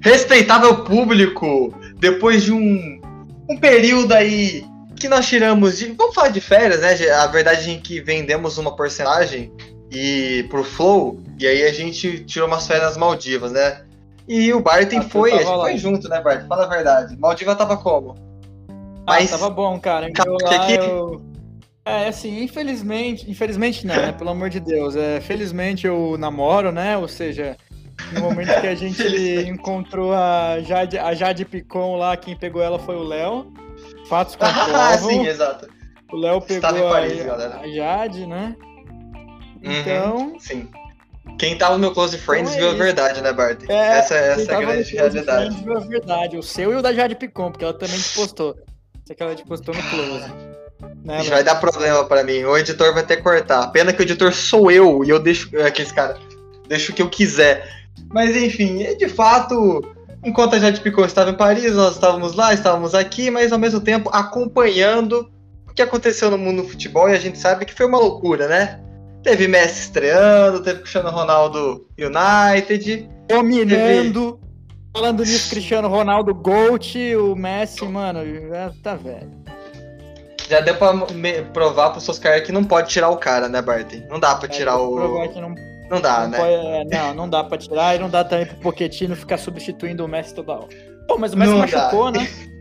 Respeitável público, depois de um, um período aí que nós tiramos de. Vamos falar de férias, né? A verdade é que vendemos uma porcentagem e pro Flow, e aí a gente tirou umas férias Maldivas, né? E o Barton ah, foi, a gente foi junto, né, Barton? Fala a verdade. Maldiva tava como? Ah, Mas... tava bom, cara. Eu lá, eu... É, assim, infelizmente, infelizmente não, né? Pelo amor de Deus. É, felizmente eu namoro, né? Ou seja, no momento que a gente encontrou a Jade, a Jade Picon lá, quem pegou ela foi o Léo. Fatos comprovam. Ah, sim, exato. O Léo pegou Paris, a, a, Jade, né? Uhum, então. Sim. Quem tá no meu Close Friends então é viu a verdade, né, Bart? É, essa essa é a grande realidade. Viu a verdade. O seu e o da Jade Picon, porque ela também te postou. Que ela te postou no Close. Né, vai dar problema pra mim. O editor vai ter que cortar. Pena que o editor sou eu e eu deixo. Aqueles cara. Deixo o que eu quiser. Mas enfim, de fato, enquanto a Jade Picon estava em Paris, nós estávamos lá, estávamos aqui, mas ao mesmo tempo acompanhando o que aconteceu no mundo do futebol e a gente sabe que foi uma loucura, né? Teve Messi estreando, teve Cristiano Ronaldo United. Dominando. Teve... Falando nisso, Cristiano Ronaldo Gold, o Messi, mano, já tá velho. Já deu pra provar pros seus caras que não pode tirar o cara, né, Barty? Não dá pra é, tirar o. Provar que não não dá, não né? Pode, é, não, não dá pra tirar e não dá também pro Pochettino ficar substituindo o Messi toda hora. Pô, mas o Messi não machucou, dá. né?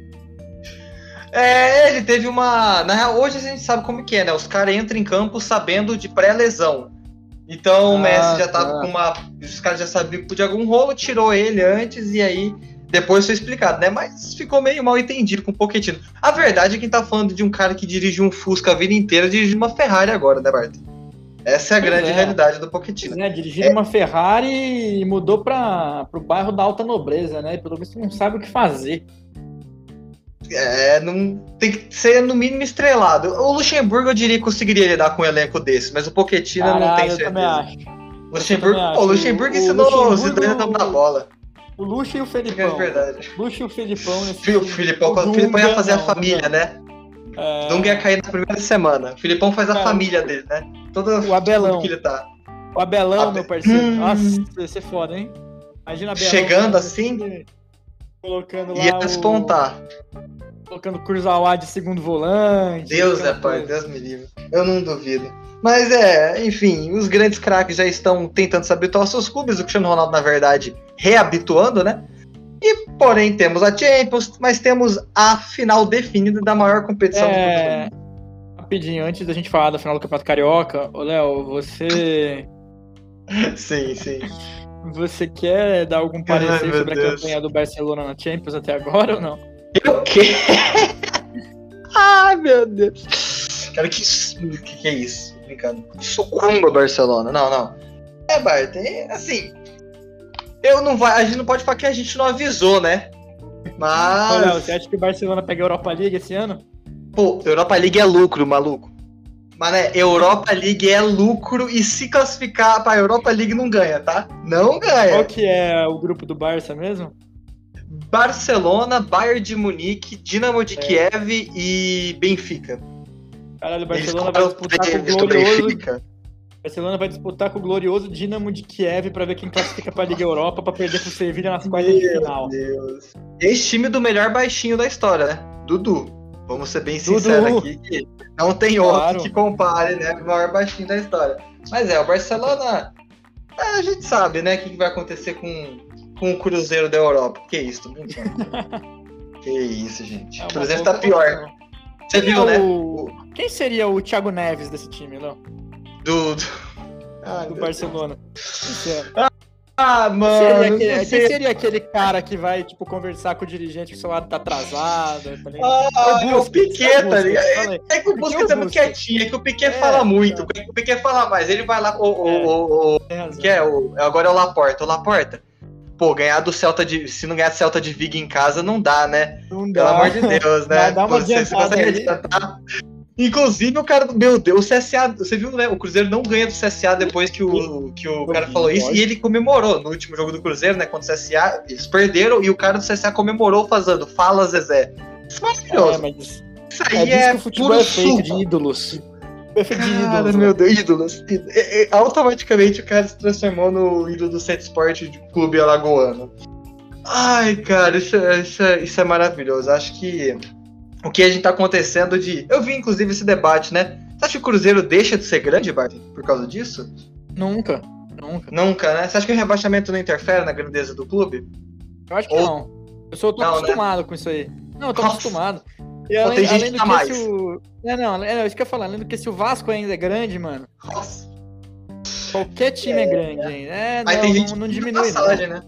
É, ele teve uma. Na real, hoje a gente sabe como que é, né? Os caras entram em campo sabendo de pré-lesão. Então ah, o Messi já tava tá. com uma. Os caras já sabiam que podia algum rolo, tirou ele antes e aí depois foi explicado, né? Mas ficou meio mal entendido com o Pochettino. A verdade é que tá falando de um cara que dirige um Fusca a vida inteira, dirige uma Ferrari agora, né, Bart? Essa é a pois grande é. realidade do Pochettino. É, dirigindo é. uma Ferrari e mudou para o bairro da alta nobreza, né? E pelo visto não sabe o que fazer. É, não tem que ser no mínimo estrelado. O Luxemburgo eu diria que conseguiria lidar com um elenco desse, mas o Pochettino Caralho, não tem certeza. Eu também acho. Luxemburgo, também acho. o Luxemburgo ensinou o Zidane a dar bola. O Luxo e o Felipão. É verdade. Luxo e o Felipão. O Filipão, o Filipão ia fazer não, a família, não. né? É... Dunga ia cair na primeira semana. O Filipão faz a Cara, família dele, né? Todo o Abelão. que ele tá. O Abelão, Abe... meu parceiro. Hum. Nossa, vai ser foda, hein? Imagina Abelão. Chegando assim. Colocando lá. Ia despontar. O... Colocando Kurzawa de segundo volante. Deus é pai, Deus me livre. Eu não duvido. Mas é, enfim, os grandes craques já estão tentando se habituar aos seus clubes. O Cristiano Ronaldo, na verdade, reabituando, né? E, porém, temos a Champions, mas temos a final definida da maior competição é... do mundo. Rapidinho, antes da gente falar da final do Campeonato Carioca, ô Léo, você. sim, sim. Você quer dar algum parecer Ai, sobre Deus. a campanha do Barcelona na Champions até agora ou não? Eu quê? Ai, meu Deus. Cara, que, que, que é isso? Brincando. Sucumba Barcelona. Não, não. É, Bart, assim, eu não vai, a gente não pode falar que a gente não avisou, né? Mas. Olha, você acha que o Barcelona pega a Europa League esse ano? Pô, Europa League é lucro, maluco. Mas né, Europa League é lucro e se classificar pra Europa League não ganha, tá? Não ganha. Qual que é o grupo do Barça mesmo? Barcelona, Bayern de Munique, Dinamo de é. Kiev e Benfica. Caralho, o Barcelona vai disputar com o glorioso... Benfica. Barcelona vai disputar com o glorioso Dinamo de Kiev para ver quem classifica para a Liga Europa para perder pro Sevilla nas quartas de final. Meu Deus. Esse time do melhor baixinho da história, né? Dudu. Vamos ser bem sinceros aqui que não tem claro. outro que compare, né? O maior baixinho da história. Mas é, o Barcelona. É, a gente sabe, né? O que vai acontecer com, com o Cruzeiro da Europa. Que isso, tô brincando. que isso, gente. É o Cruzeiro tá pior. Você viu, né? O... Quem seria o Thiago Neves desse time, Léo? Do. do... Ah, do Barcelona. Ah, mano. Seria aquele, quem seria aquele cara que vai, tipo, conversar com o dirigente que o seu lado tá atrasado? Tá ah, é o Piquet, tá ligado? É, é que o Busquets é muito quietinho, é que o Piquet é, fala muito, é o Piquet fala mais. Ele vai lá, o, o, o, o que é, o, agora é o Laporta. O Laporta, pô, ganhar do Celta de. Se não ganhar do Celta de Vigo em casa, não dá, né? Não dá. Pelo amor de Deus, né? Dá uma pô, você, você consegue adiantar. Inclusive, o cara, meu Deus, o CSA, você viu, né? O Cruzeiro não ganha do CSA depois que o, que o cara falou isso, e ele comemorou no último jogo do Cruzeiro, né? Contra o CSA, eles perderam e o cara do CSA comemorou fazendo Fala Zezé. Isso é maravilhoso. É, mas, Isso aí é, é que o futebol é feito de ídolos. É de ídolos. meu Deus, ídolos. E, e, automaticamente o cara se transformou no ídolo do Set Sport de Clube Alagoano. Ai, cara, isso, isso, isso é maravilhoso. Acho que o que a gente tá acontecendo de. Eu vi, inclusive, esse debate, né? Você acha que o Cruzeiro deixa de ser grande, Bart, por causa disso? Nunca. Nunca. Nunca, né? Você acha que o rebaixamento não interfere na grandeza do clube? Eu acho que Ou... não. Eu sou tô não, né? acostumado né? com isso aí. Não, eu tô Nossa. acostumado. E além, além do que mais. se o. É, não, é, isso que eu ia falar, além do que se o Vasco ainda é grande, mano. Nossa. Qualquer time é, é grande, hein? É, não, tem gente não, não diminui. Passagem, né?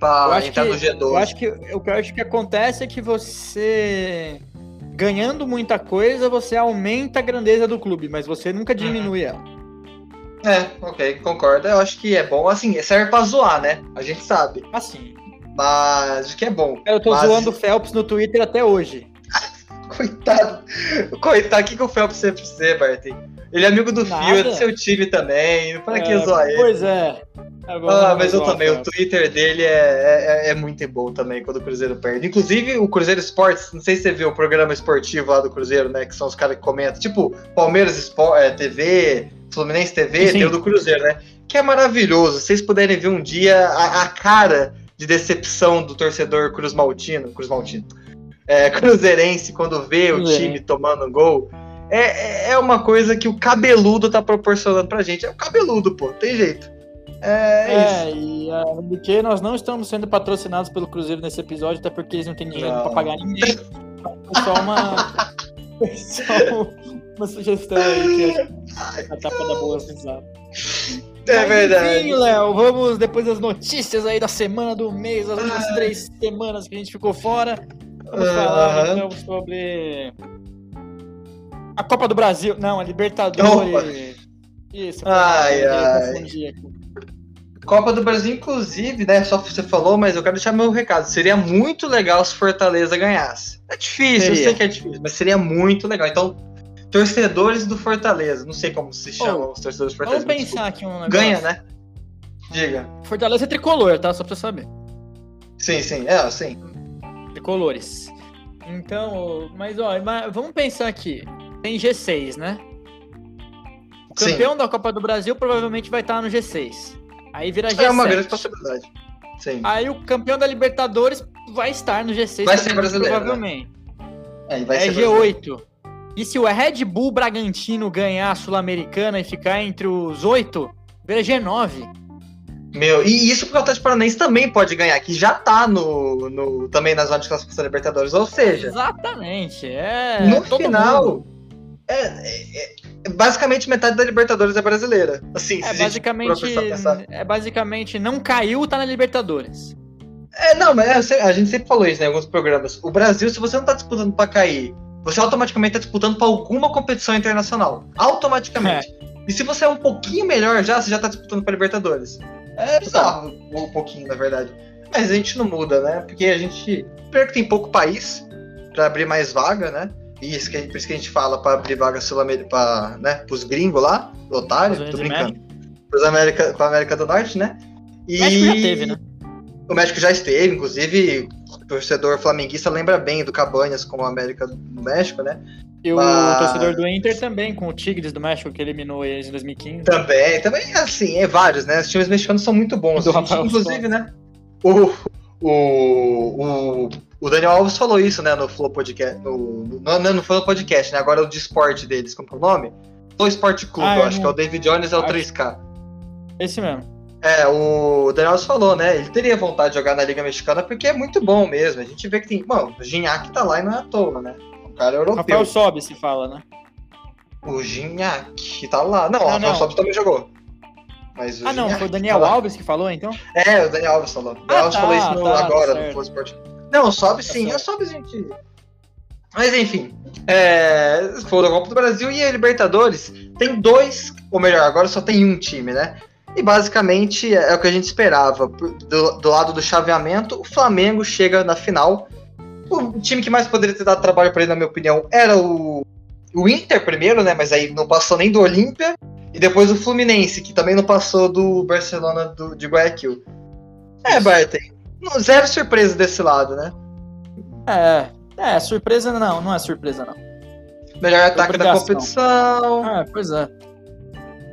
Pra eu acho que, G12. Eu acho que o que eu acho que acontece é que você ganhando muita coisa, você aumenta a grandeza do clube, mas você nunca uhum. diminui uhum. ela. É, ok, concordo. Eu acho que é bom, assim, serve pra zoar, né? A gente sabe. Assim. Mas acho que é bom. Eu tô mas... zoando o Phelps no Twitter até hoje. Coitado. Coitado, o que, que o Phelps sempre ser, Bartem? Ele é amigo do Nada. Fio, é do seu time também. Para é, que zoar ele? Pois é. ah, mas eu também. O Twitter dele é, é, é, muito bom também quando o Cruzeiro perde. Inclusive, o Cruzeiro Esportes, não sei se você viu o programa esportivo lá do Cruzeiro, né? Que são os caras que comentam. Tipo, Palmeiras Sport, é, TV, Fluminense TV, tem o do Cruzeiro, né? Que é maravilhoso. Se vocês puderem ver um dia a, a cara de decepção do torcedor Cruz Maltino, Cruz Maltino, é, cruzeirense, quando vê o é. time tomando gol, é, é uma coisa que o cabeludo tá proporcionando pra gente. É o cabeludo, pô, tem jeito. É, é e além do que nós não estamos sendo patrocinados pelo Cruzeiro nesse episódio, até porque eles não têm dinheiro não. pra pagar ninguém. É só uma. só uma sugestão aí que a tapa da boa risada. É verdade. Enfim, Léo, vamos depois das notícias aí da semana, do mês, as últimas ah. três semanas que a gente ficou fora. Vamos -huh. falar então sobre a Copa do Brasil. Não, a Libertadores. Isso. Ai, ai. Copa do Brasil, inclusive, né? Só você falou, mas eu quero deixar meu recado. Seria muito legal se Fortaleza ganhasse. É difícil, seria. eu sei que é difícil, mas seria muito legal. Então, torcedores do Fortaleza. Não sei como se chamam oh, os torcedores do Fortaleza. Vamos pensar aqui um negócio. Ganha, né? Diga. Fortaleza é tricolor, tá? Só pra saber. Sim, sim. É, sim. Tricolores. Então, mas ó, mas vamos pensar aqui. Tem G6, né? O campeão sim. da Copa do Brasil provavelmente vai estar no G6. Aí vira G7. É uma grande possibilidade. Sim. Aí o campeão da Libertadores vai estar no G6 vai ser brasileiro, né? provavelmente. Né? É, vai é ser G8. Brasileiro. E se o Red Bull Bragantino ganhar a Sul-Americana e ficar entre os oito, vira G9. Meu, e isso porque o Atlético Paranaense também pode ganhar, que já tá no, no também na zona de classificação da Libertadores, ou seja... Exatamente, é... No final, é, é, é, basicamente metade da Libertadores é brasileira. Assim, é, basicamente, é basicamente não caiu, tá na Libertadores. É, não, mas é, a gente sempre falou isso né, em alguns programas. O Brasil, se você não tá disputando para cair você automaticamente está disputando para alguma competição internacional. Automaticamente. É. E se você é um pouquinho melhor já, você já está disputando para Libertadores. É bizarro, um pouquinho, na verdade. Mas a gente não muda, né? Porque a gente. Primeiro que tem pouco país para abrir mais vaga, né? E isso que, por isso que a gente fala para abrir vaga sul-americana, né? Pros gringos lá, otário, tô brincando. Pros América, América do Norte, né? E... O México já teve, né? O México já esteve, inclusive torcedor flamenguista lembra bem do Cabanhas com o América do México, né? E o Mas... torcedor do Inter também, com o Tigres do México, que eliminou eles em 2015. Também, também, assim, é vários, né? Os times mexicanos são muito bons. Gente, inclusive, né? O, o, o, o, Daniel Alves falou isso, né, no Flow Podcast. No, não, não foi no podcast, né? Agora é o de esporte deles, como é o nome? Flow Sport Clube, ah, eu acho não... que é o David Jones, é o acho... 3K. Esse mesmo. É, o Daniel falou, né? Ele teria vontade de jogar na Liga Mexicana porque é muito bom mesmo. A gente vê que tem. Mano, o Gignac tá lá e não é à toa, né? O cara é europeu. Rafael Sobe se fala, né? O Gignac tá lá. Não, não o Rafael Sobe também jogou. Mas ah, não, foi o Daniel tá Alves que falou, então? É, o Daniel Alves falou. O Daniel ah, Alves tá, falou isso no, tá, agora, no Flow Sport. Não, sobe tá sim, sobe a gente. Mas enfim, é, foi da Copa do Brasil e a Libertadores tem dois, ou melhor, agora só tem um time, né? E basicamente é o que a gente esperava. Do, do lado do chaveamento, o Flamengo chega na final. O time que mais poderia ter dado trabalho para ele, na minha opinião, era o, o Inter primeiro, né? Mas aí não passou nem do Olímpia. E depois o Fluminense, que também não passou do Barcelona do, de Guayaquil. É, Bartem. Zero surpresa desse lado, né? É. É, surpresa não, não é surpresa não. Melhor ataque Obrigação. da competição. Ah, pois é.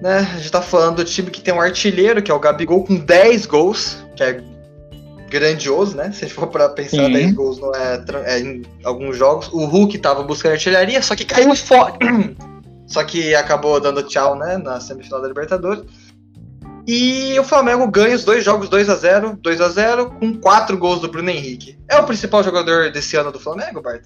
Né, a gente tá falando do time que tem um artilheiro, que é o Gabigol, com 10 gols, que é grandioso, né? Se a gente for pra pensar, Sim. 10 gols não é, é, em alguns jogos. O Hulk tava buscando artilharia, só que caiu fora. só que acabou dando tchau, né? Na semifinal da Libertadores. E o Flamengo ganha os dois jogos 2 a 0 2 a 0 com quatro gols do Bruno Henrique. É o principal jogador desse ano do Flamengo, Bart?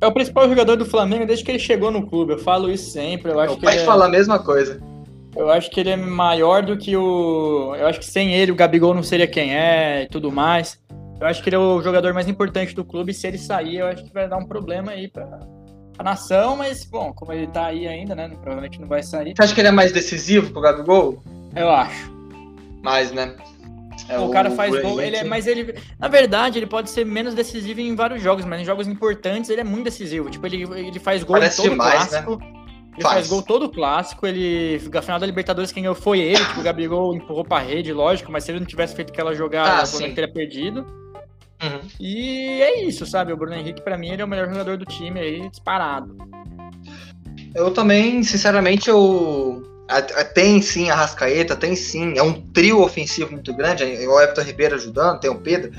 É o principal jogador do Flamengo desde que ele chegou no clube. Eu falo isso sempre. Eu acho o que pai é... fala a mesma coisa. Eu acho que ele é maior do que o. Eu acho que sem ele o Gabigol não seria quem é e tudo mais. Eu acho que ele é o jogador mais importante do clube. E se ele sair, eu acho que vai dar um problema aí pra a nação. Mas, bom, como ele tá aí ainda, né? Provavelmente não vai sair. Você acha que ele é mais decisivo pro Gabigol? Eu acho. Mais, né? É o, o, cara faz gol, ele é, mas ele, na verdade, ele pode ser menos decisivo em vários jogos, mas em jogos importantes ele é muito decisivo. Tipo, ele, ele faz gol Parece em todo demais, né? clássico. Né? Ele faz. faz. gol todo clássico, ele. Na final da Libertadores, quem ganhou foi ele, tipo, o Gabigol empurrou pra rede, lógico, mas se ele não tivesse feito aquela jogada, ah, o teria perdido. Uhum. E é isso, sabe? O Bruno Henrique, pra mim, ele é o melhor jogador do time aí, disparado. Eu também, sinceramente, eu tem sim a Rascaeta, tem sim, é um trio ofensivo muito grande, é o Everton Ribeiro ajudando, tem o Pedro,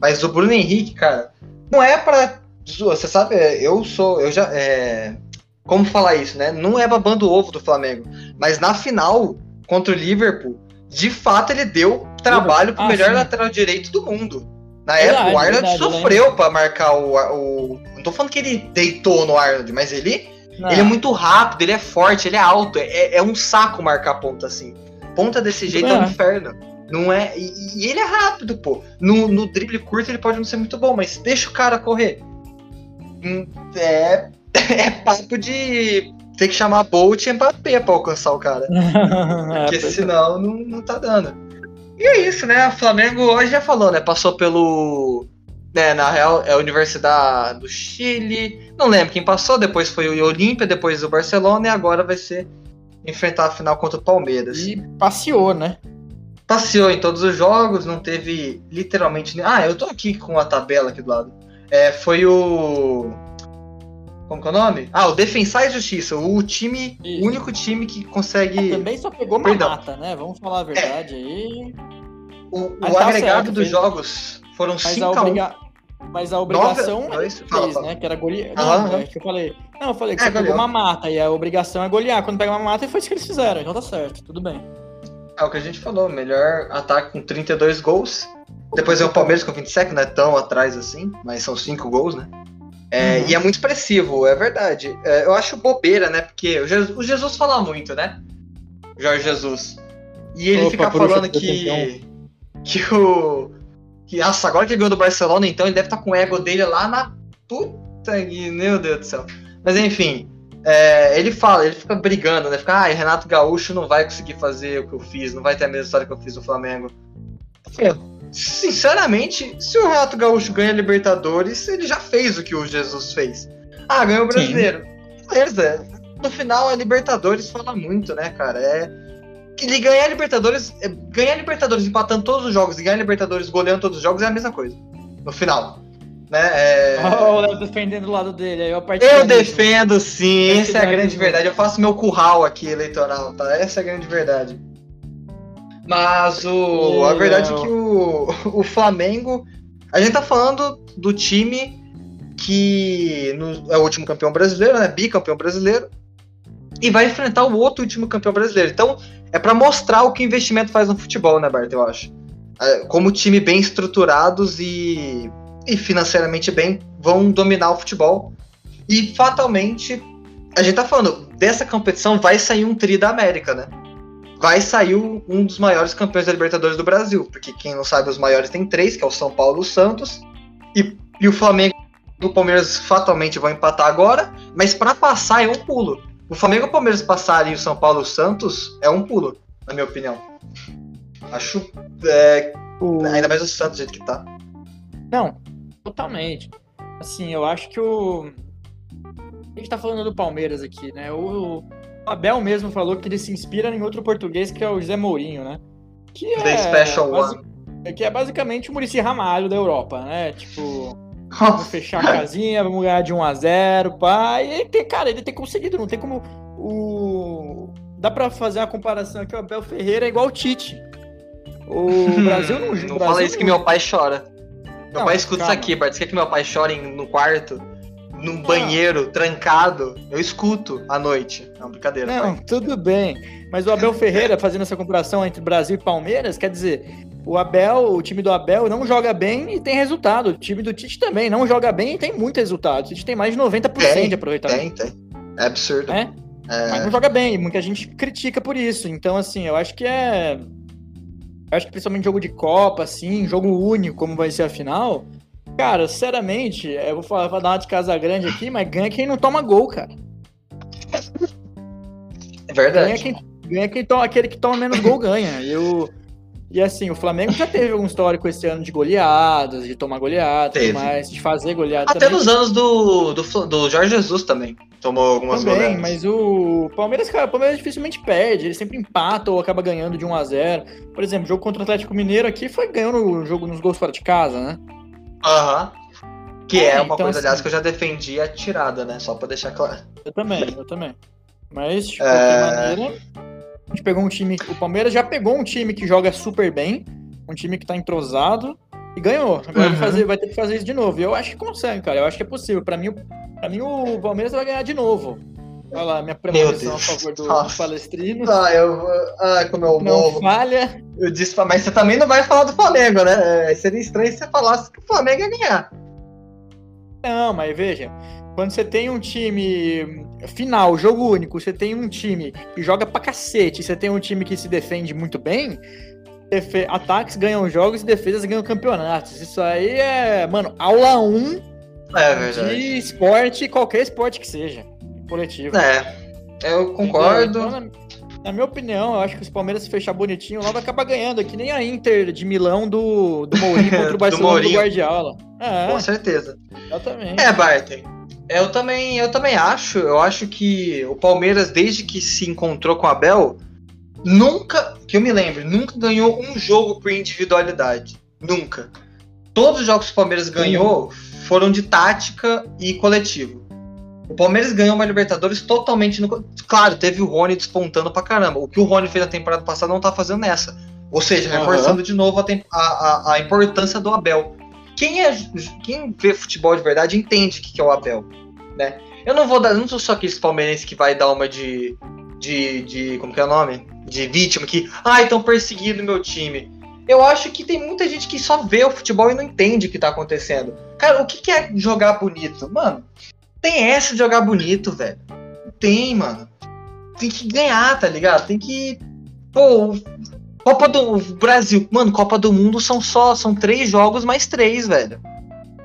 mas o Bruno Henrique, cara, não é para você sabe, eu sou, eu já, é, como falar isso, né? Não é babando o ovo do Flamengo, mas na final contra o Liverpool, de fato ele deu trabalho pro ah, melhor sim. lateral direito do mundo. Na verdade, época, o Arnold verdade, sofreu para marcar o, o. Não tô falando que ele deitou no Arnold, mas ele não. Ele é muito rápido, ele é forte, ele é alto. É, é um saco marcar ponta assim. Ponta desse jeito é, é um inferno. Não é. E, e, ele é rápido, pô. No, no drible curto ele pode não ser muito bom, mas deixa o cara correr. Hum, é. É papo de ter que chamar Bolt e Mbappé pra alcançar o cara. Porque é. senão não, não tá dando. E é isso, né? O Flamengo hoje já falou, né? Passou pelo né, na real, é a Universidade do Chile. Não lembro quem passou, depois foi o Olímpia, depois o Barcelona e agora vai ser enfrentar a final contra o Palmeiras. E passeou, né? Passeou em todos os jogos, não teve literalmente. Ah, eu tô aqui com a tabela aqui do lado. É, foi o. Como que é o nome? Ah, o Defensar e Justiça, o time, o único time que consegue. Ah, também só pegou uma mata, né? Vamos falar a verdade é. aí. O, o tá agregado certo, dos jogos foram 5 a 1 obriga... Mas a obrigação Nove... é fez, né? Que era golear. Não, é que eu falei. Não, eu falei que é, você goleou. pegou uma mata e a obrigação é golear. Quando pega uma mata, e foi isso que eles fizeram. Então tá certo, tudo bem. É o que a gente falou, melhor ataque com 32 gols. Depois é o Palmeiras com 27, não é tão atrás assim, mas são 5 gols, né? É, uhum. E é muito expressivo, é verdade. É, eu acho bobeira, né? Porque o Jesus, o Jesus fala muito, né? Jorge Jesus. E ele Opa, fica falando que, que o, que, nossa, agora que ele ganhou do Barcelona, então ele deve estar tá com o ego dele lá na puta meu Deus do céu. Mas enfim, é, ele fala, ele fica brigando, né? Fica, ah, Renato Gaúcho não vai conseguir fazer o que eu fiz, não vai ter a mesma história que eu fiz no Flamengo. É, sinceramente, se o Renato Gaúcho ganha Libertadores, ele já fez o que o Jesus fez. Ah, ganhou o brasileiro. Sim. Beleza. No final, a Libertadores fala muito, né, cara? É ele ganhar a Libertadores, é, ganhar a Libertadores empatando todos os jogos e ganhar a Libertadores goleando todos os jogos é a mesma coisa. No final. Né? É... Oh, o Léo defendendo do lado dele. Aí eu eu defendo sim, essa é a grande verdade. Eu faço meu curral aqui eleitoral, tá? Essa é a grande verdade. Mas o, a verdade é que o, o Flamengo. A gente tá falando do time que no, é o último campeão brasileiro, né? Bicampeão brasileiro. E vai enfrentar o outro último campeão brasileiro. Então, é para mostrar o que investimento faz no futebol, né, Bart? Eu acho. É, como time bem estruturados e, e financeiramente bem vão dominar o futebol. E fatalmente, a gente tá falando, dessa competição vai sair um tri da América, né? Vai sair um dos maiores campeões da Libertadores do Brasil, porque quem não sabe, os maiores tem três, que é o São Paulo e o Santos, e, e o Flamengo e o Palmeiras fatalmente vão empatar agora, mas para passar é um pulo. O Flamengo e o Palmeiras passarem o São Paulo e o Santos é um pulo, na minha opinião. Acho. É, o... Ainda mais o Santos do jeito que tá. Não, totalmente. Assim, eu acho que o. A gente tá falando do Palmeiras aqui, né? O, Abel mesmo falou que ele se inspira em outro português que é o José Mourinho, né? Que é, The Special One. Que é basicamente o Murici Ramalho da Europa, né? Tipo Vamos fechar a casinha, vamos ganhar de 1 a 0 pá. E ele tem, cara, ele tem conseguido, não tem como. O... Dá pra fazer uma comparação aqui, o Abel Ferreira é igual o Tite. O Brasil não. Não Brasil fala isso que meu pai chora. Meu Não, pai escuta calma. isso aqui, Bart. Você quer que meu pai chore no quarto? Num banheiro, trancado? Eu escuto à noite. Não, brincadeira, Não, pai. tudo bem. Mas o Abel Ferreira, fazendo essa comparação entre Brasil e Palmeiras, quer dizer, o Abel, o time do Abel não joga bem e tem resultado. O time do Tite também não joga bem e tem muito resultado. O Tite tem mais de 90% Tem, de aproveitamento. Tem, tem. É absurdo. É? É. Mas não joga bem, muita gente critica por isso. Então, assim, eu acho que é. Eu acho que principalmente jogo de Copa, assim, jogo único, como vai ser a final. Cara, sinceramente, eu vou falar, vou dar uma de casa grande aqui, mas ganha quem não toma gol, cara. É Ganha verdade. quem, ganha quem toma, aquele que toma menos gol ganha. E, o- e assim, o Flamengo já teve algum histórico esse ano de goleadas, de tomar goleada, mais, de fazer goleada Até também. nos anos do, do, do Jorge Jesus também. Tomou algumas Também, goleadas. mas o Palmeiras, cara, o Palmeiras dificilmente perde, ele sempre empata ou acaba ganhando de 1 a 0 Por exemplo, o jogo contra o Atlético Mineiro aqui foi ganhando o jogo nos gols fora de casa, né? Aham. Que é, É, uma então, coisa, assim- aliás, que eu já defendi a tirada, né? Só pra deixar claro. Eu também, eu também. Mas, de É. qualquer maneira, a gente pegou um time. O Palmeiras já pegou um time que joga super bem, um time que tá entrosado e ganhou. Agora Uhum. vai, fazer, vai ter que fazer isso de novo. E eu acho que consegue, cara. Eu acho que é possível. Pra mim, o- pra mim o Palmeiras vai ganhar de novo. Olha lá, minha premonição a favor do, Nossa. dos palestrinos. Ah, eu. Ah, como eu Não morro. falha. Eu disse, mas você também não vai falar do Flamengo, né? É, Seria estranho se você falasse que o Flamengo ia ganhar. Não, mas veja, quando você tem um time final, jogo único, você tem um time que joga pra cacete, você tem um time que se defende muito bem, ataques ganham jogos e defesas ganham campeonatos. Isso aí é, mano, aula 1 É de esporte, qualquer esporte que seja, coletivo. É, eu concordo. Entendeu? Então, na, na minha opinião, eu acho que se o Palmeiras se fechar bonitinho, logo acaba ganhando, é que nem a Inter de Milão do, do Mourinho contra o Do Barcelona do, Mourinho. Guardiola. É, Com certeza. exatamente. É, Barton. Eu também, eu também acho. Eu acho que o Palmeiras, desde que se encontrou com o Abel, nunca, que eu me lembro, nunca ganhou um jogo por individualidade. Nunca. Todos os jogos que o Palmeiras ganhou foram de tática e coletivo. O Palmeiras ganhou uma Libertadores totalmente no. Claro, teve o Rony despontando pra caramba. O que o Rony fez na temporada passada não tá fazendo nessa. Ou seja, Aham. reforçando de novo a, tem- a, a, a importância do Abel. Quem, é, quem vê futebol de verdade entende o que que é o Abel. Né? Eu não vou dar. Não sou só aquele palmeirense que vai dar uma de. de. de como que é o nome? De vítima que. Ah, estão perseguindo meu time. Eu acho que tem muita gente que só vê o futebol e não entende o que tá acontecendo. Cara, o que, que é jogar bonito? Mano, tem essa de jogar bonito, velho. Tem, mano. Tem que ganhar, tá ligado? Tem que. Pô, Copa do Brasil. Mano, Copa do Mundo são só. São três jogos mais três, velho.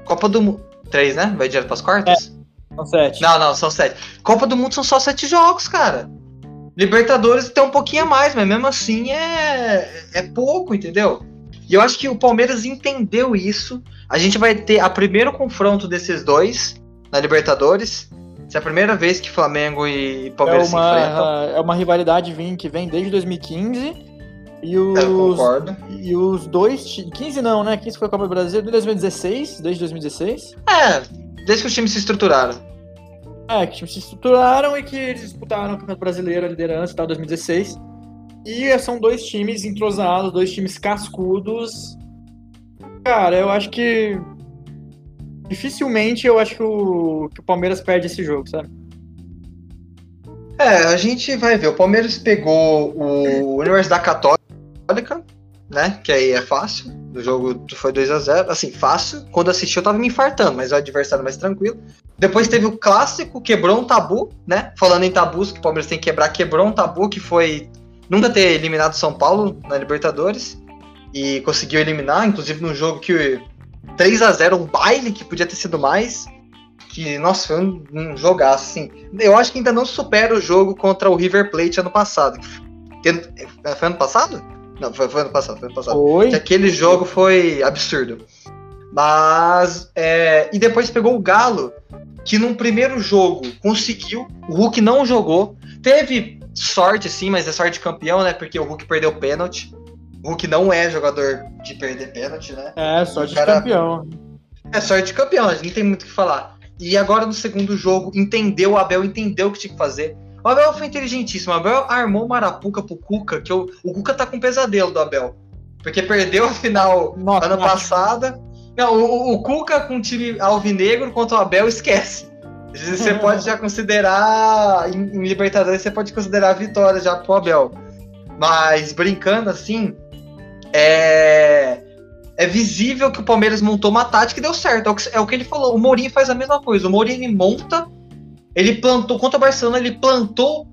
Copa do Mundo. Três, né? Vai direto pras quartas? São sete. Não, não, são sete. Copa do Mundo são só sete jogos, cara. Libertadores tem um pouquinho a mais, mas mesmo assim é, é pouco, entendeu? E eu acho que o Palmeiras entendeu isso. A gente vai ter a primeiro confronto desses dois na Libertadores. Essa é a primeira vez que Flamengo e É Palmeiras se enfrentam. uma, é uma rivalidade vim- que vem desde 2015. E Eu os, concordo. e os dois. ti- 15 não, né? 15 foi a Copa do Brasil de 2016, desde 2016. É, desde que os times se estruturaram. É, que times se estruturaram e que eles disputaram o Campeonato Brasileiro, a liderança e tal, 2016. E são dois times entrosados, dois times cascudos. Cara, eu acho que. Dificilmente eu acho que o, Palmeiras perde esse jogo, sabe? É, a gente vai ver. O Palmeiras pegou o Universidade Católica, né? Que aí é fácil. O jogo foi 2 a 0 Assim, fácil. Quando assisti eu tava me infartando, mas o adversário mais tranquilo. Depois teve o clássico, quebrou um tabu, né? Falando em tabus que o Palmeiras tem que quebrar, quebrou um tabu que foi nunca ter eliminado São Paulo na Libertadores. E conseguiu eliminar, inclusive num jogo que 3 a 0 um baile que podia ter sido mais. Que, nossa, foi um, um jogaço, assim. Eu acho que ainda não supera o jogo contra o River Plate ano passado. Tem- Foi ano passado? Não, foi, foi ano passado, foi ano passado. Oi? Que aquele jogo foi absurdo. Mas. é, e depois pegou o Galo, que num primeiro jogo conseguiu. O Hulk não jogou. Teve sorte, sim, mas é sorte de campeão, né? Porque o Hulk perdeu o pênalti. O Hulk não é jogador de perder pênalti, né? É, sorte Cara- de campeão. É sorte de campeão, a gente não tem muito o que falar. E agora no segundo jogo, entendeu, o Abel entendeu o que tinha que fazer. O Abel foi inteligentíssimo. O Abel armou Marapuca pro Cuca, que eu, o Cuca tá com pesadelo do Abel. Porque perdeu a final Nossa, ano passado. Não, o, o, Cuca com o time alvinegro contra o Abel, esquece. Você pode já considerar, em, em Libertadores, você pode considerar a vitória já pro Abel. Mas brincando assim, é é visível que o Palmeiras montou uma tática e deu certo. É o que, é o que ele falou. O Mourinho faz a mesma coisa. O Mourinho monta, ele plantou, contra o Barcelona, ele plantou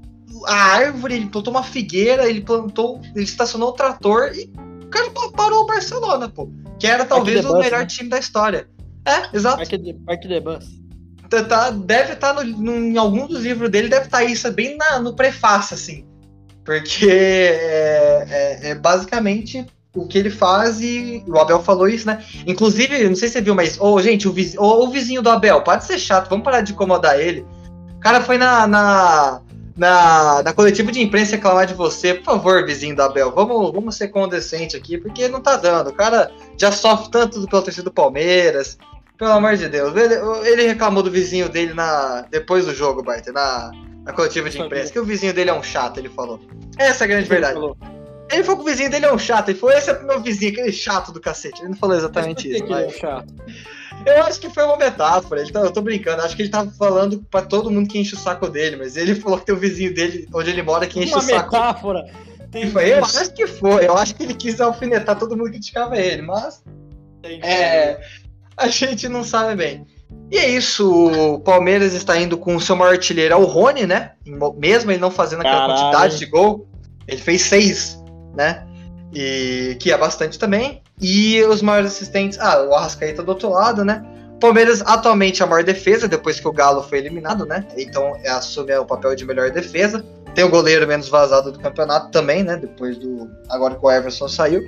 a árvore, ele plantou uma figueira, ele plantou, ele estacionou o trator e o cara parou o Barcelona, pô. Que era talvez o melhor né? time da história. É, exato. Parque de, Bus. Tá, tá, deve estar tá em algum dos livros dele, deve estar tá isso bem na, no prefácio, assim. Porque é, é, é basicamente o que ele faz e o Abel falou isso, né? Inclusive, não sei se você viu, mas, ô, oh, gente, o vizinho, oh, o vizinho do Abel, pode ser chato, vamos parar de incomodar ele. O cara foi na, na, na, na coletiva de imprensa reclamar de você. Por favor, vizinho do Abel, vamos, vamos ser condescente aqui, porque não tá dando. O cara já sofre tanto pelo torcida do Palmeiras. Pelo amor de Deus. Ele, ele reclamou do vizinho dele na, depois do jogo, Bart, na, na coletiva de imprensa, que o vizinho dele é um chato, ele falou. Essa é a grande verdade. Ele falou que o vizinho dele é um chato. Ele falou, esse é meu vizinho, aquele chato do cacete. Ele não falou exatamente isso. Que mas... ele é chato? Eu acho que foi uma metáfora. Ele tá, eu tô brincando. Acho que ele tava falando pra todo mundo que enche o saco dele. Mas ele falou que tem o vizinho dele, onde ele mora, que enche uma o saco. Uma metáfora. Tem foi, eu acho que foi. Eu acho que ele quis alfinetar todo mundo que criticava ele. Mas. É, a gente não sabe bem. E é isso, o Palmeiras está indo com o seu maior artilheiro, é o Rony, né? Mesmo ele não fazendo aquela Caralho. quantidade de gol, ele fez seis né? E que é bastante também. E os maiores assistentes, ah, o Arrascaeta do outro lado, né? Palmeiras atualmente é a maior defesa, depois que o Galo foi eliminado, né? Então é, assume o papel de melhor defesa. Tem o goleiro menos vazado do campeonato também, né? Depois do. Agora que o Everson saiu.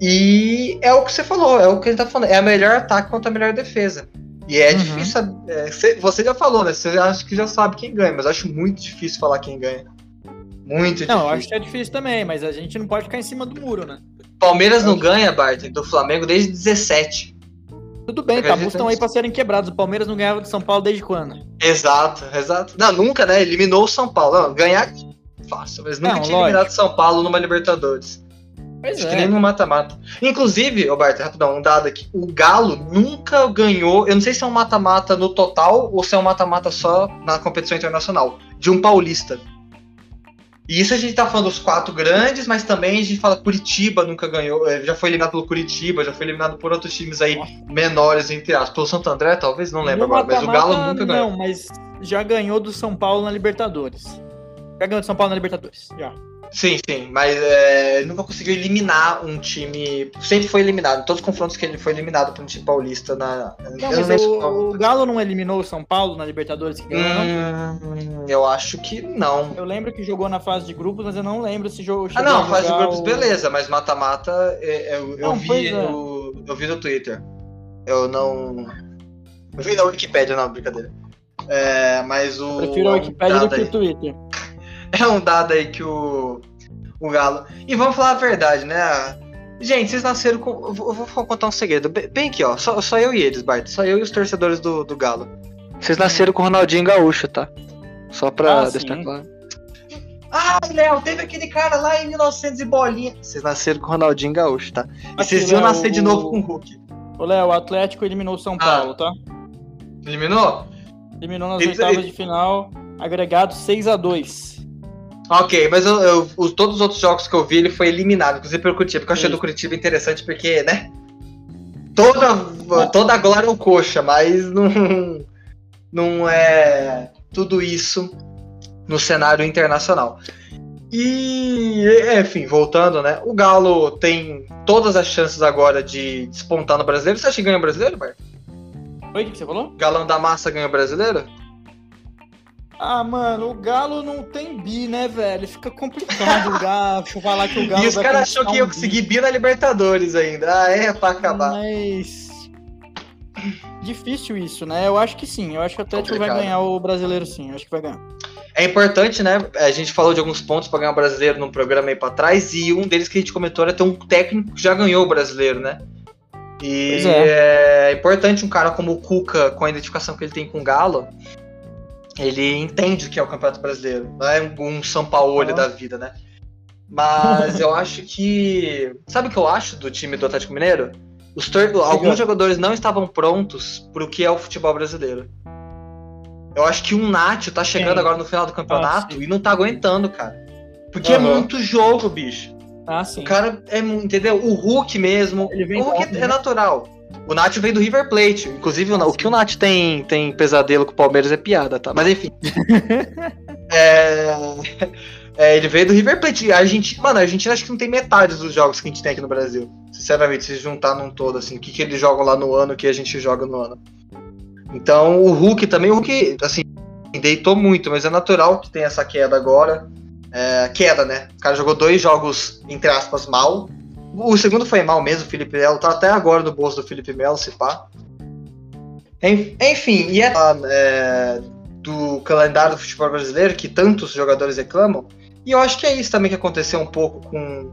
E é o que você falou, é o que ele tá falando. É a melhor ataque contra a melhor defesa. E é uhum. difícil. É, você já falou, né? Você acha que já sabe quem ganha, mas acho muito difícil falar quem ganha. Muito difícil. Não, eu acho que é difícil também, mas a gente não pode ficar em cima do muro, né? Palmeiras não ganha, Bart, do Flamengo desde 17. Tudo bem, tabus estão aí pra serem quebrados. O Palmeiras não ganhava do São Paulo desde quando? Exato, exato. Não, nunca, né? Eliminou o São Paulo. Não, ganhar fácil, mas nunca não, tinha lógico. eliminado São Paulo numa Libertadores. Pois Acho é. que nem no mata-mata. Inclusive, Roberto, rapidão, um dado aqui. O Galo nunca ganhou. Eu não sei se é um mata-mata no total ou se é um mata-mata só na competição internacional. De um paulista. E isso a gente tá falando dos quatro grandes, mas também a gente fala Curitiba nunca ganhou, é, já foi eliminado pelo Curitiba, já foi eliminado por outros times aí Nossa. menores, entre aspas. Pelo Santo André, talvez, não lembro agora, mas o Galo nunca ganhou. Não, mas já ganhou do São Paulo na Libertadores. Já ganhou do São Paulo na Libertadores, já. Sim, sim, mas é, nunca conseguiu eliminar um time. Sempre foi eliminado. Em todos os confrontos que ele foi eliminado por um time paulista na. Não, eu mas o, o, Galo não eliminou o São Paulo na Libertadores que ganhou, hum, Eu acho que não. Eu lembro que jogou na fase de grupos, mas eu não lembro se jogou. Ah, não, fase de grupos, o... beleza, mas mata-mata é, eu, eu, não, vi é. no, eu vi no Twitter. Eu não. Eu vi na Wikipedia, não, brincadeira. É, mas o. Prefiro a Wikipedia do que o Twitter. É um dado aí que o, o Galo. E vamos falar a verdade, né? Gente, vocês nasceram com. Eu vou, vou contar um segredo. Bem aqui, ó. Só, só eu e eles, Bart. Só eu e os torcedores do, do Galo. Vocês nasceram com o Ronaldinho Gaúcho, tá? Só pra ah, deixar claro. Ah, Léo, teve aquele cara lá em 1900 e bolinha. Vocês nasceram com o Ronaldinho Gaúcho, tá? E vocês iam nascer de novo com o Hulk. Ô, Léo, o Atlético eliminou o São ah. Paulo, tá? Eliminou? Eliminou nas oitavas de final, agregado 6 a 2 Ok, mas eu, eu, os, todos os outros jogos que eu vi, ele foi eliminado, inclusive pelo Curitiba, porque eu achei do Curitiba interessante, porque, né? Toda, toda a glória é o coxa, mas não, não é tudo isso no cenário internacional. E, enfim, voltando, né? O Galo tem todas as chances agora de despontar no brasileiro. Você acha que ganha o brasileiro, Bart? Oi, o que você falou? Galão da Massa ganha o brasileiro? Ah, mano, o Galo não tem bi, né, velho? Fica complicado o Galo, falar que o Galo. E os caras achou que um ia conseguir bi na Libertadores ainda. Ah, é pra acabar. Mas. Difícil isso, né? Eu acho que sim. Eu acho que o Atlético Complicado. vai ganhar o brasileiro sim. Eu acho que vai ganhar. É importante, né? A gente falou de alguns pontos para ganhar o brasileiro num programa aí pra trás, e um deles que a gente comentou era ter um técnico que já ganhou o brasileiro, né? E é. é. importante um cara como o Cuca, com a identificação que ele tem com o Galo, ele entende o que é o Campeonato Brasileiro. Não é um São Paulo ah. da vida, né? Mas eu acho que. Sabe o que eu acho do time do Atlético Mineiro? Os tor... Alguns jogadores não estavam prontos para o que é o futebol brasileiro. Eu acho que um Nacho tá chegando sim. agora no final do campeonato ah, e não tá aguentando, cara. Porque uhum. é muito jogo, bicho. Ah, sim. O cara é, entendeu? O Hulk mesmo. o Hulk é, é natural. O Nath vem do River Plate. Inclusive, o, o que o Nath tem, tem pesadelo com o Palmeiras é piada, tá? Mas enfim. é... é... ele veio do River Plate. A Argentina, mano, a Argentina acho que não tem metade dos jogos que a gente tem aqui no Brasil. Sinceramente, se juntar num todo, assim, o que, que eles jogam lá no ano que a gente joga no ano. Então, o Hulk também, o Hulk, assim, deitou muito, mas é natural que tenha essa queda agora. É, queda, né? O cara jogou dois jogos, entre aspas, mal. O segundo foi mal mesmo, o Felipe Melo. Tá até agora no bolso do Felipe Melo, se pá. Enfim, e é, é, do calendário do futebol brasileiro, que tantos jogadores reclamam. E eu acho que é isso também que aconteceu um pouco com,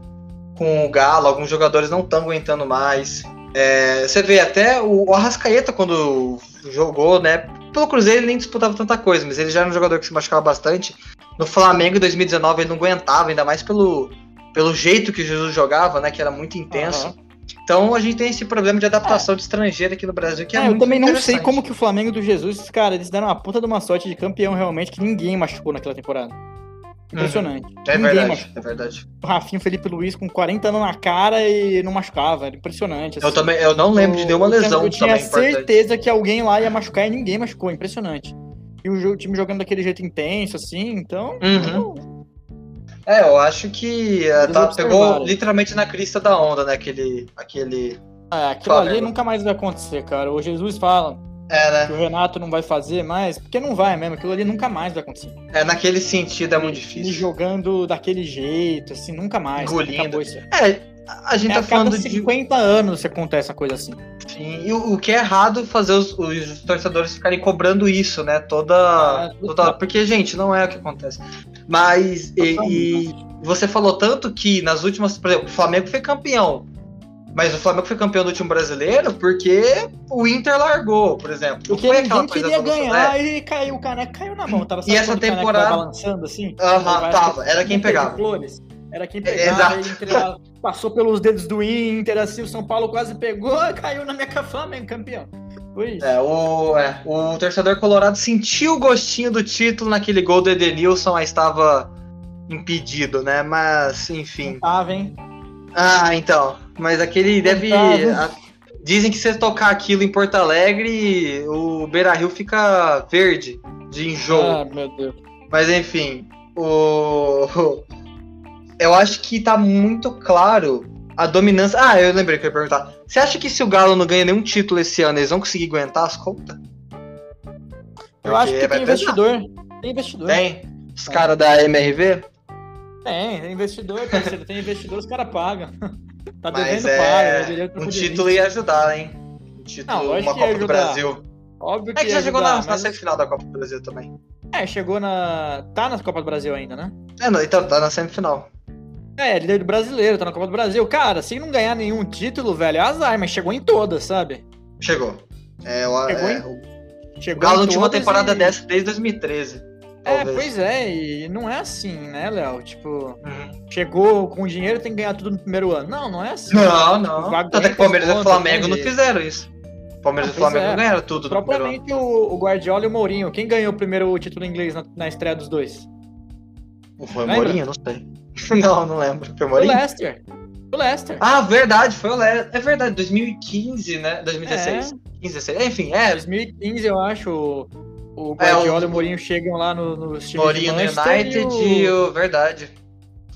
com o Galo. Alguns jogadores não estão aguentando mais. É, você vê até o, o Arrascaeta, quando jogou, né? Pelo Cruzeiro ele nem disputava tanta coisa, mas ele já era um jogador que se machucava bastante. No Flamengo em 2019 ele não aguentava, ainda mais pelo, pelo jeito que Jesus jogava, né? Que era muito intenso. Uhum. Então a gente tem esse problema de adaptação é. de estrangeiro aqui no Brasil que é, é Eu também não sei como que o Flamengo do Jesus, cara, eles deram uma puta de uma sorte de campeão realmente que ninguém machucou naquela temporada. Impressionante. Uhum. É ninguém verdade, machucou. é verdade. O Rafinho Felipe Luiz com 40 anos na cara e não machucava, era impressionante. Assim. Eu também, eu não lembro o, de nenhuma lesão. Eu tinha certeza que alguém lá ia machucar e ninguém machucou, impressionante e o time jogando daquele jeito intenso, assim, então. Uhum. É, eu acho que uh, tá, pegou literalmente na crista da onda, né? Aquele. aquele... É, aquilo Flamengo. ali nunca mais vai acontecer, cara. O Jesus fala é, né? que o Renato não vai fazer mais, porque não vai mesmo, aquilo ali nunca mais vai acontecer. É, naquele sentido é muito difícil. E jogando daquele jeito, assim, nunca mais. Engolindo. É, a gente é, tá falando cada 50 de... anos se acontece uma coisa assim. Sim, e o, o que é errado fazer os, os, torcedores ficarem cobrando isso, né? Toda, ah, toda. Porque, gente, não é o que acontece. Mas, e, e, você falou tanto que nas últimas. Por exemplo, o Flamengo foi campeão. Mas o Flamengo foi campeão do time brasileiro porque o Inter largou, por exemplo. Porque foi aquela coisa queria ganhar né? e caiu o caneco, caiu na mão. Tava e essa temporada. balançando assim. Aham, tava. Era quem pegava. Flores. Era quem pegava, Inter, passou pelos dedos do Inter, assim, o São Paulo quase pegou, caiu na minha Flamengo, campeão. Foi isso. É, o, é, o torcedor colorado sentiu o gostinho do título naquele gol do Edenilson, mas estava impedido, né? Mas, enfim. Tava, hein? Ah, então. Mas aquele deve. A, dizem que se você tocar aquilo em Porto Alegre, o Beira Rio fica verde de enjoo. Ah, meu Deus. Mas enfim, o eu acho que tá muito claro a dominância. Ah, eu lembrei que eu ia perguntar. Você acha que se o Galo não ganha nenhum título esse ano, eles vão conseguir aguentar as contas? Eu acho que tem investidor. Tem investidor. Tem. Os caras da MRV? Tem, tem investidor, parceiro. tem investidor, os caras pagam. Tá devendo, Mas é... paga. Um título ia ajudar, hein? Um título, não, uma Copa do Brasil. Óbvio que É que já chegou na, mas... na semifinal da Copa do Brasil também. É, chegou na. Tá na Copa do Brasil ainda, né? É, não, então tá na semifinal. É, líder do brasileiro, tá na Copa do Brasil. Cara, sem não ganhar nenhum título, velho, é azar, mas chegou em todas, sabe? Chegou. É, o, chegou é, em, chegou o Galo não tinha uma temporada e... dessa desde 2013. É, talvez. pois é, e não é assim, né, Léo? Tipo, uhum. chegou com dinheiro tem que ganhar tudo no primeiro ano. Não, não é assim. Não, não. Tanto é que Palmeiras e Flamengo não fizeram isso. Palmeiras ah, e Flamengo é. ganharam tudo no Propriamente o, o Guardiola e o Mourinho. Quem ganhou o primeiro título inglês na, na estreia dos dois? Foi o Mourinho? Não sei. Não, não lembro. Foi o Leicester. O Leicester. Ah, verdade, foi o Leicester. É verdade, 2015, né? 2016. É. 15, 16. Enfim, é. 2015, eu acho. O Guardiola é, o... e o Mourinho chegam lá no, nos times Mourinho no United e o... Verdade.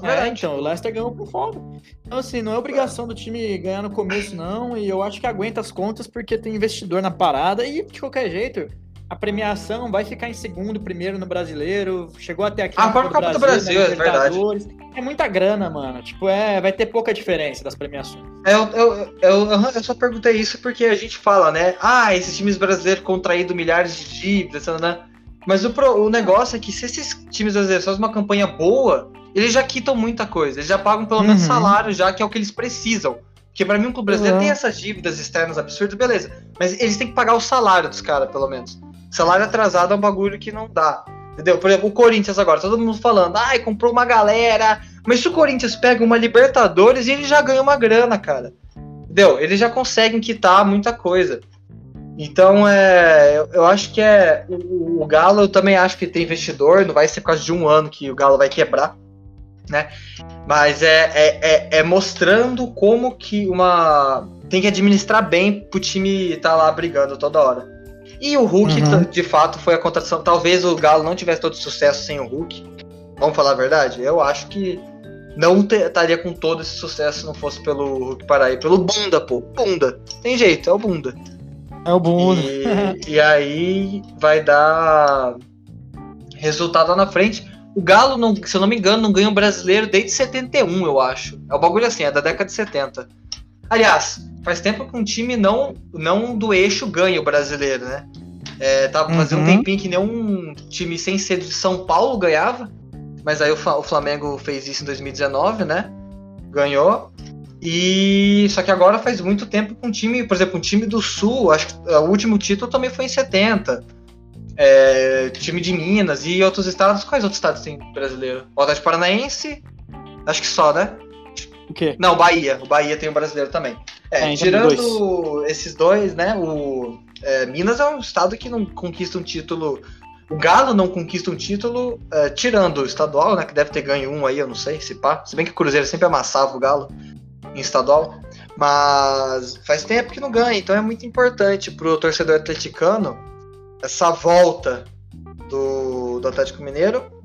É, verdade. então, o Leicester ganhou por folga. Então, assim, não é obrigação do time ganhar no começo, não. E eu acho que aguenta as contas porque tem investidor na parada. E, de qualquer jeito, a premiação vai ficar em segundo, primeiro no brasileiro. Chegou até aqui. Ah, a própria Copa do Brasil, Brasil é verdade. É muita grana, mano. Tipo, é, vai ter pouca diferença das premiações. Eu, eu, eu, eu só perguntei isso porque a gente fala, né? Ah, esses times brasileiros contraído milhares de dívidas, né? Mas o, o negócio é que se esses times brasileiros fazem uma campanha boa, eles já quitam muita coisa. Eles já pagam pelo menos uhum. salário, já que é o que eles precisam. Porque para mim o clube brasileiro uhum. tem essas dívidas externas absurdas, beleza. Mas eles têm que pagar o salário dos caras, pelo menos. Salário atrasado é um bagulho que não dá. Entendeu? Por exemplo, o Corinthians agora, todo mundo falando, ai, comprou uma galera. Mas se o Corinthians pega uma Libertadores, ele já ganha uma grana, cara. Entendeu? Eles já conseguem quitar muita coisa. Então, é, eu, eu acho que é. O, o, Galo, eu também acho que tem investidor, não vai ser por causa de um ano que o Galo vai quebrar, né? Mas é, é, é, é mostrando como que uma. Tem que administrar bem pro time estar tá lá brigando toda hora. E o Hulk, uhum. de fato, foi a contratação. Talvez o Galo não tivesse todo sucesso sem o Hulk. Vamos falar a verdade? Eu acho que não estaria com todo esse sucesso se não fosse pelo Hulk Paraí. Pelo Bunda, pô. Bunda. Tem jeito, é o Bunda. É o Bunda. E, e aí vai dar resultado lá na frente. O Galo, não, se eu não me engano, não ganha um brasileiro desde 71, eu acho. É um bagulho assim, é da década de 70. Aliás, faz tempo que um time não, não do eixo ganha o brasileiro, né? É, tava fazendo uhum. um tempinho que nenhum time sem ser de São Paulo ganhava. Mas aí o, o Flamengo fez isso em 2019, né? Ganhou. E só que agora faz muito tempo com um time, por exemplo, um time do Sul, acho que o último título também foi em 70. É, time de Minas e outros estados. Quais outros estados tem brasileiro? O Atlético Paranaense, acho que só, né? O quê? Não, Bahia. O Bahia tem um brasileiro também. É, é então tirando dois. esses dois, né? O é, Minas é um estado que não conquista um título. O Galo não conquista um título, é, tirando o estadual, né? Que deve ter ganho um aí, eu não sei, se pá. Se bem que o Cruzeiro sempre amassava o Galo em estadual. Mas faz tempo que não ganha, então é muito importante pro torcedor atleticano essa volta do, do Atlético Mineiro.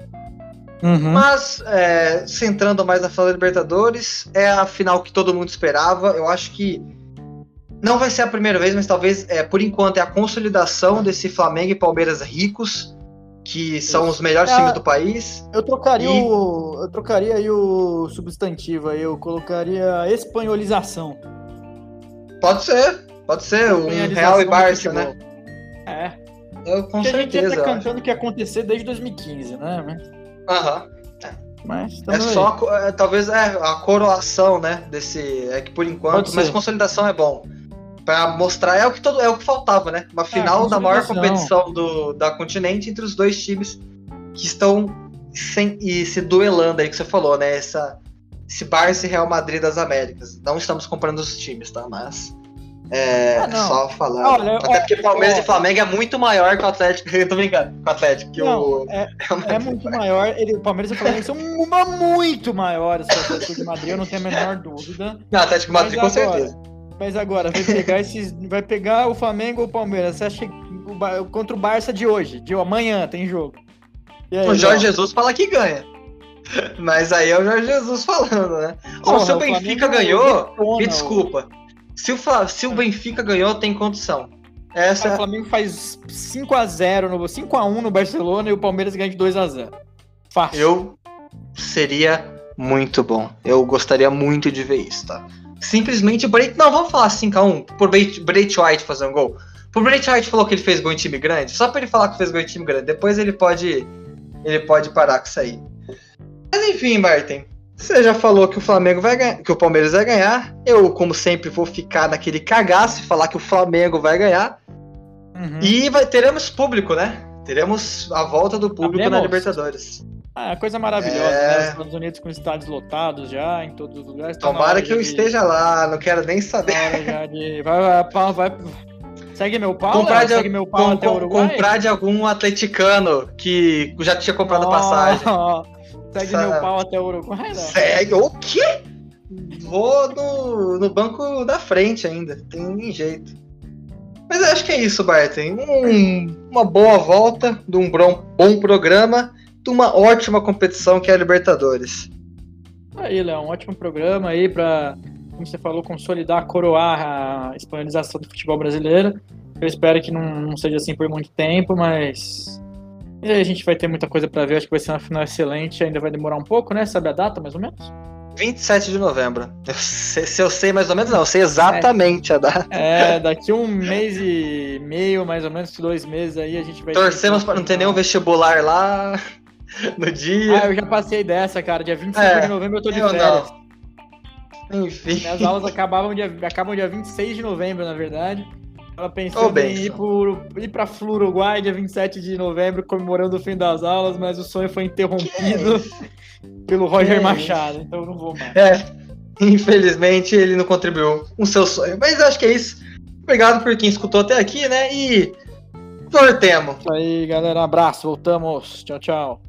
Uhum. Mas, é, centrando mais na final da Libertadores, é a final que todo mundo esperava. Eu acho que não vai ser a primeira vez, mas talvez, é, por enquanto, é a consolidação desse Flamengo e Palmeiras ricos que são os melhores é, times do país. Eu trocaria e... o. Eu trocaria aí o substantivo aí, eu colocaria espanholização. Pode ser, pode ser, um Real e Barça, né? É. Eu, com Porque certeza. A gente já tá cantando que ia acontecer desde 2015, né? Aham. Mas é só, é, talvez, é, a coroação, né, desse, é que por enquanto, mas consolidação é bom para mostrar é o que todo é o que faltava, né? Uma é, final é, da maior competição do da continente entre os dois times que estão sem, e se duelando aí que você falou, né? Essa esse Barça e Real Madrid das Américas. Não estamos comprando os times, tá? Mas é ah, só falar. Olha, Até porque Palmeiras ó, e Flamengo é muito maior que o Atlético. Eu tô brincando com o Atlético. Que não, o... é, é, muito maior. Ele, o Palmeiras e o Flamengo são uma muito maiores que o Atlético de Madrid, eu não tenho a menor dúvida. Não, Atlético de Madrid com certeza. Mas agora, vai pegar esses. Vai pegar o Flamengo ou o Palmeiras? Você acha que o, contra o Barça de hoje, de amanhã, tem jogo. Aí, o Jorge Jesus fala que ganha. Mas aí é o Jorge Jesus falando, né? Porra, se o Benfica ganhou, me desculpa. Se o, se o Benfica ganhou, tem condição. Essa... O Flamengo faz 5x0, no, 5x1 no Barcelona e o Palmeiras ganha de 2x0. Fácil. Eu seria muito bom. Eu gostaria muito de ver isso, tá? simplesmente o Bray. Não, vamos falar 5x1 por Bray White fazer um gol. Por Bray White falou que ele fez gol em time grande, só pra ele falar que fez gol em time grande. Depois ele pode. Ele pode parar com isso aí. Mas enfim, Martin. Você já falou que o Flamengo vai ganhar, que o Palmeiras vai ganhar. Eu, como sempre, vou ficar naquele cagaço e falar que o Flamengo vai ganhar. Uhum. E vai, teremos público, né? Teremos a volta do público na Libertadores. Ah, é coisa maravilhosa, é... né? Os Estados Unidos com estádios lotados já, em todos os lugares. Tá Tomara que eu de... esteja lá, não quero nem saber. De... Vai, vai, vai, Segue meu pau, comprar de, segue meu pau com, até o Uruguai? Comprar de algum atleticano que já tinha comprado oh, passagem. Segue meu pau até o Uruguai, não. Segue? O quê? Vou no, no banco da frente ainda, tem jeito. Mas eu acho que é isso, Barton. Um, uma boa volta de um bom, bom programa de uma ótima competição que é a Libertadores. Aí, Léo, um ótimo programa aí para, como você falou, consolidar, coroar a espanholização do futebol brasileiro. Eu espero que não, não seja assim por muito tempo, mas e a gente vai ter muita coisa para ver. Acho que vai ser uma final excelente. Ainda vai demorar um pouco, né? Sabe a data, mais ou menos? 27 de novembro. Eu sei, se eu sei mais ou menos, não, eu sei exatamente é, a data. É, daqui um mês e meio, mais ou menos, dois meses aí, a gente vai. Torcemos para não ter nenhum vestibular lá. no dia. Ah, eu já passei dessa, cara. Dia 25 é, de novembro eu tô de eu férias. Não. Enfim. As aulas acabavam dia, acabam dia 26 de novembro, na verdade. Tava pensando oh, em ir, por, ir pra Flu Uruguai dia 27 de novembro, comemorando o fim das aulas, mas o sonho foi interrompido pelo Roger Machado, então eu não vou mais. É, infelizmente ele não contribuiu com o seu sonho. Mas acho que é isso. Obrigado por quem escutou até aqui, né? E voltemos. Isso aí, galera. Um abraço. Voltamos. Tchau, tchau.